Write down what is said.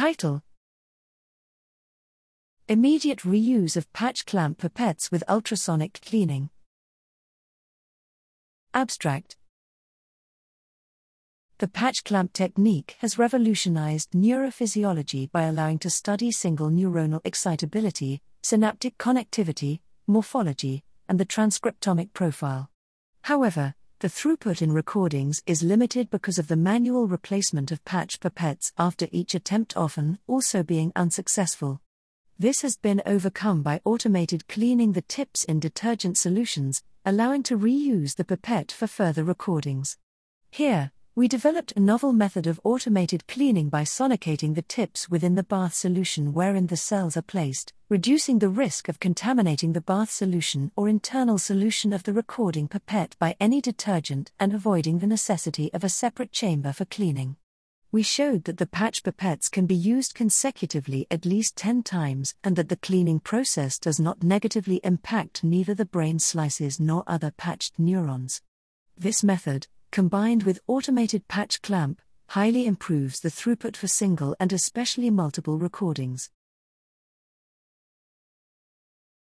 Title Immediate reuse of patch clamp pipettes with ultrasonic cleaning. Abstract The patch clamp technique has revolutionized neurophysiology by allowing to study single neuronal excitability, synaptic connectivity, morphology, and the transcriptomic profile. However, the throughput in recordings is limited because of the manual replacement of patch pipettes after each attempt, often also being unsuccessful. This has been overcome by automated cleaning the tips in detergent solutions, allowing to reuse the pipette for further recordings. Here, we developed a novel method of automated cleaning by sonicating the tips within the bath solution wherein the cells are placed, reducing the risk of contaminating the bath solution or internal solution of the recording pipette by any detergent and avoiding the necessity of a separate chamber for cleaning. We showed that the patch pipettes can be used consecutively at least 10 times and that the cleaning process does not negatively impact neither the brain slices nor other patched neurons. This method, combined with automated patch clamp, highly improves the throughput for single and especially multiple recordings.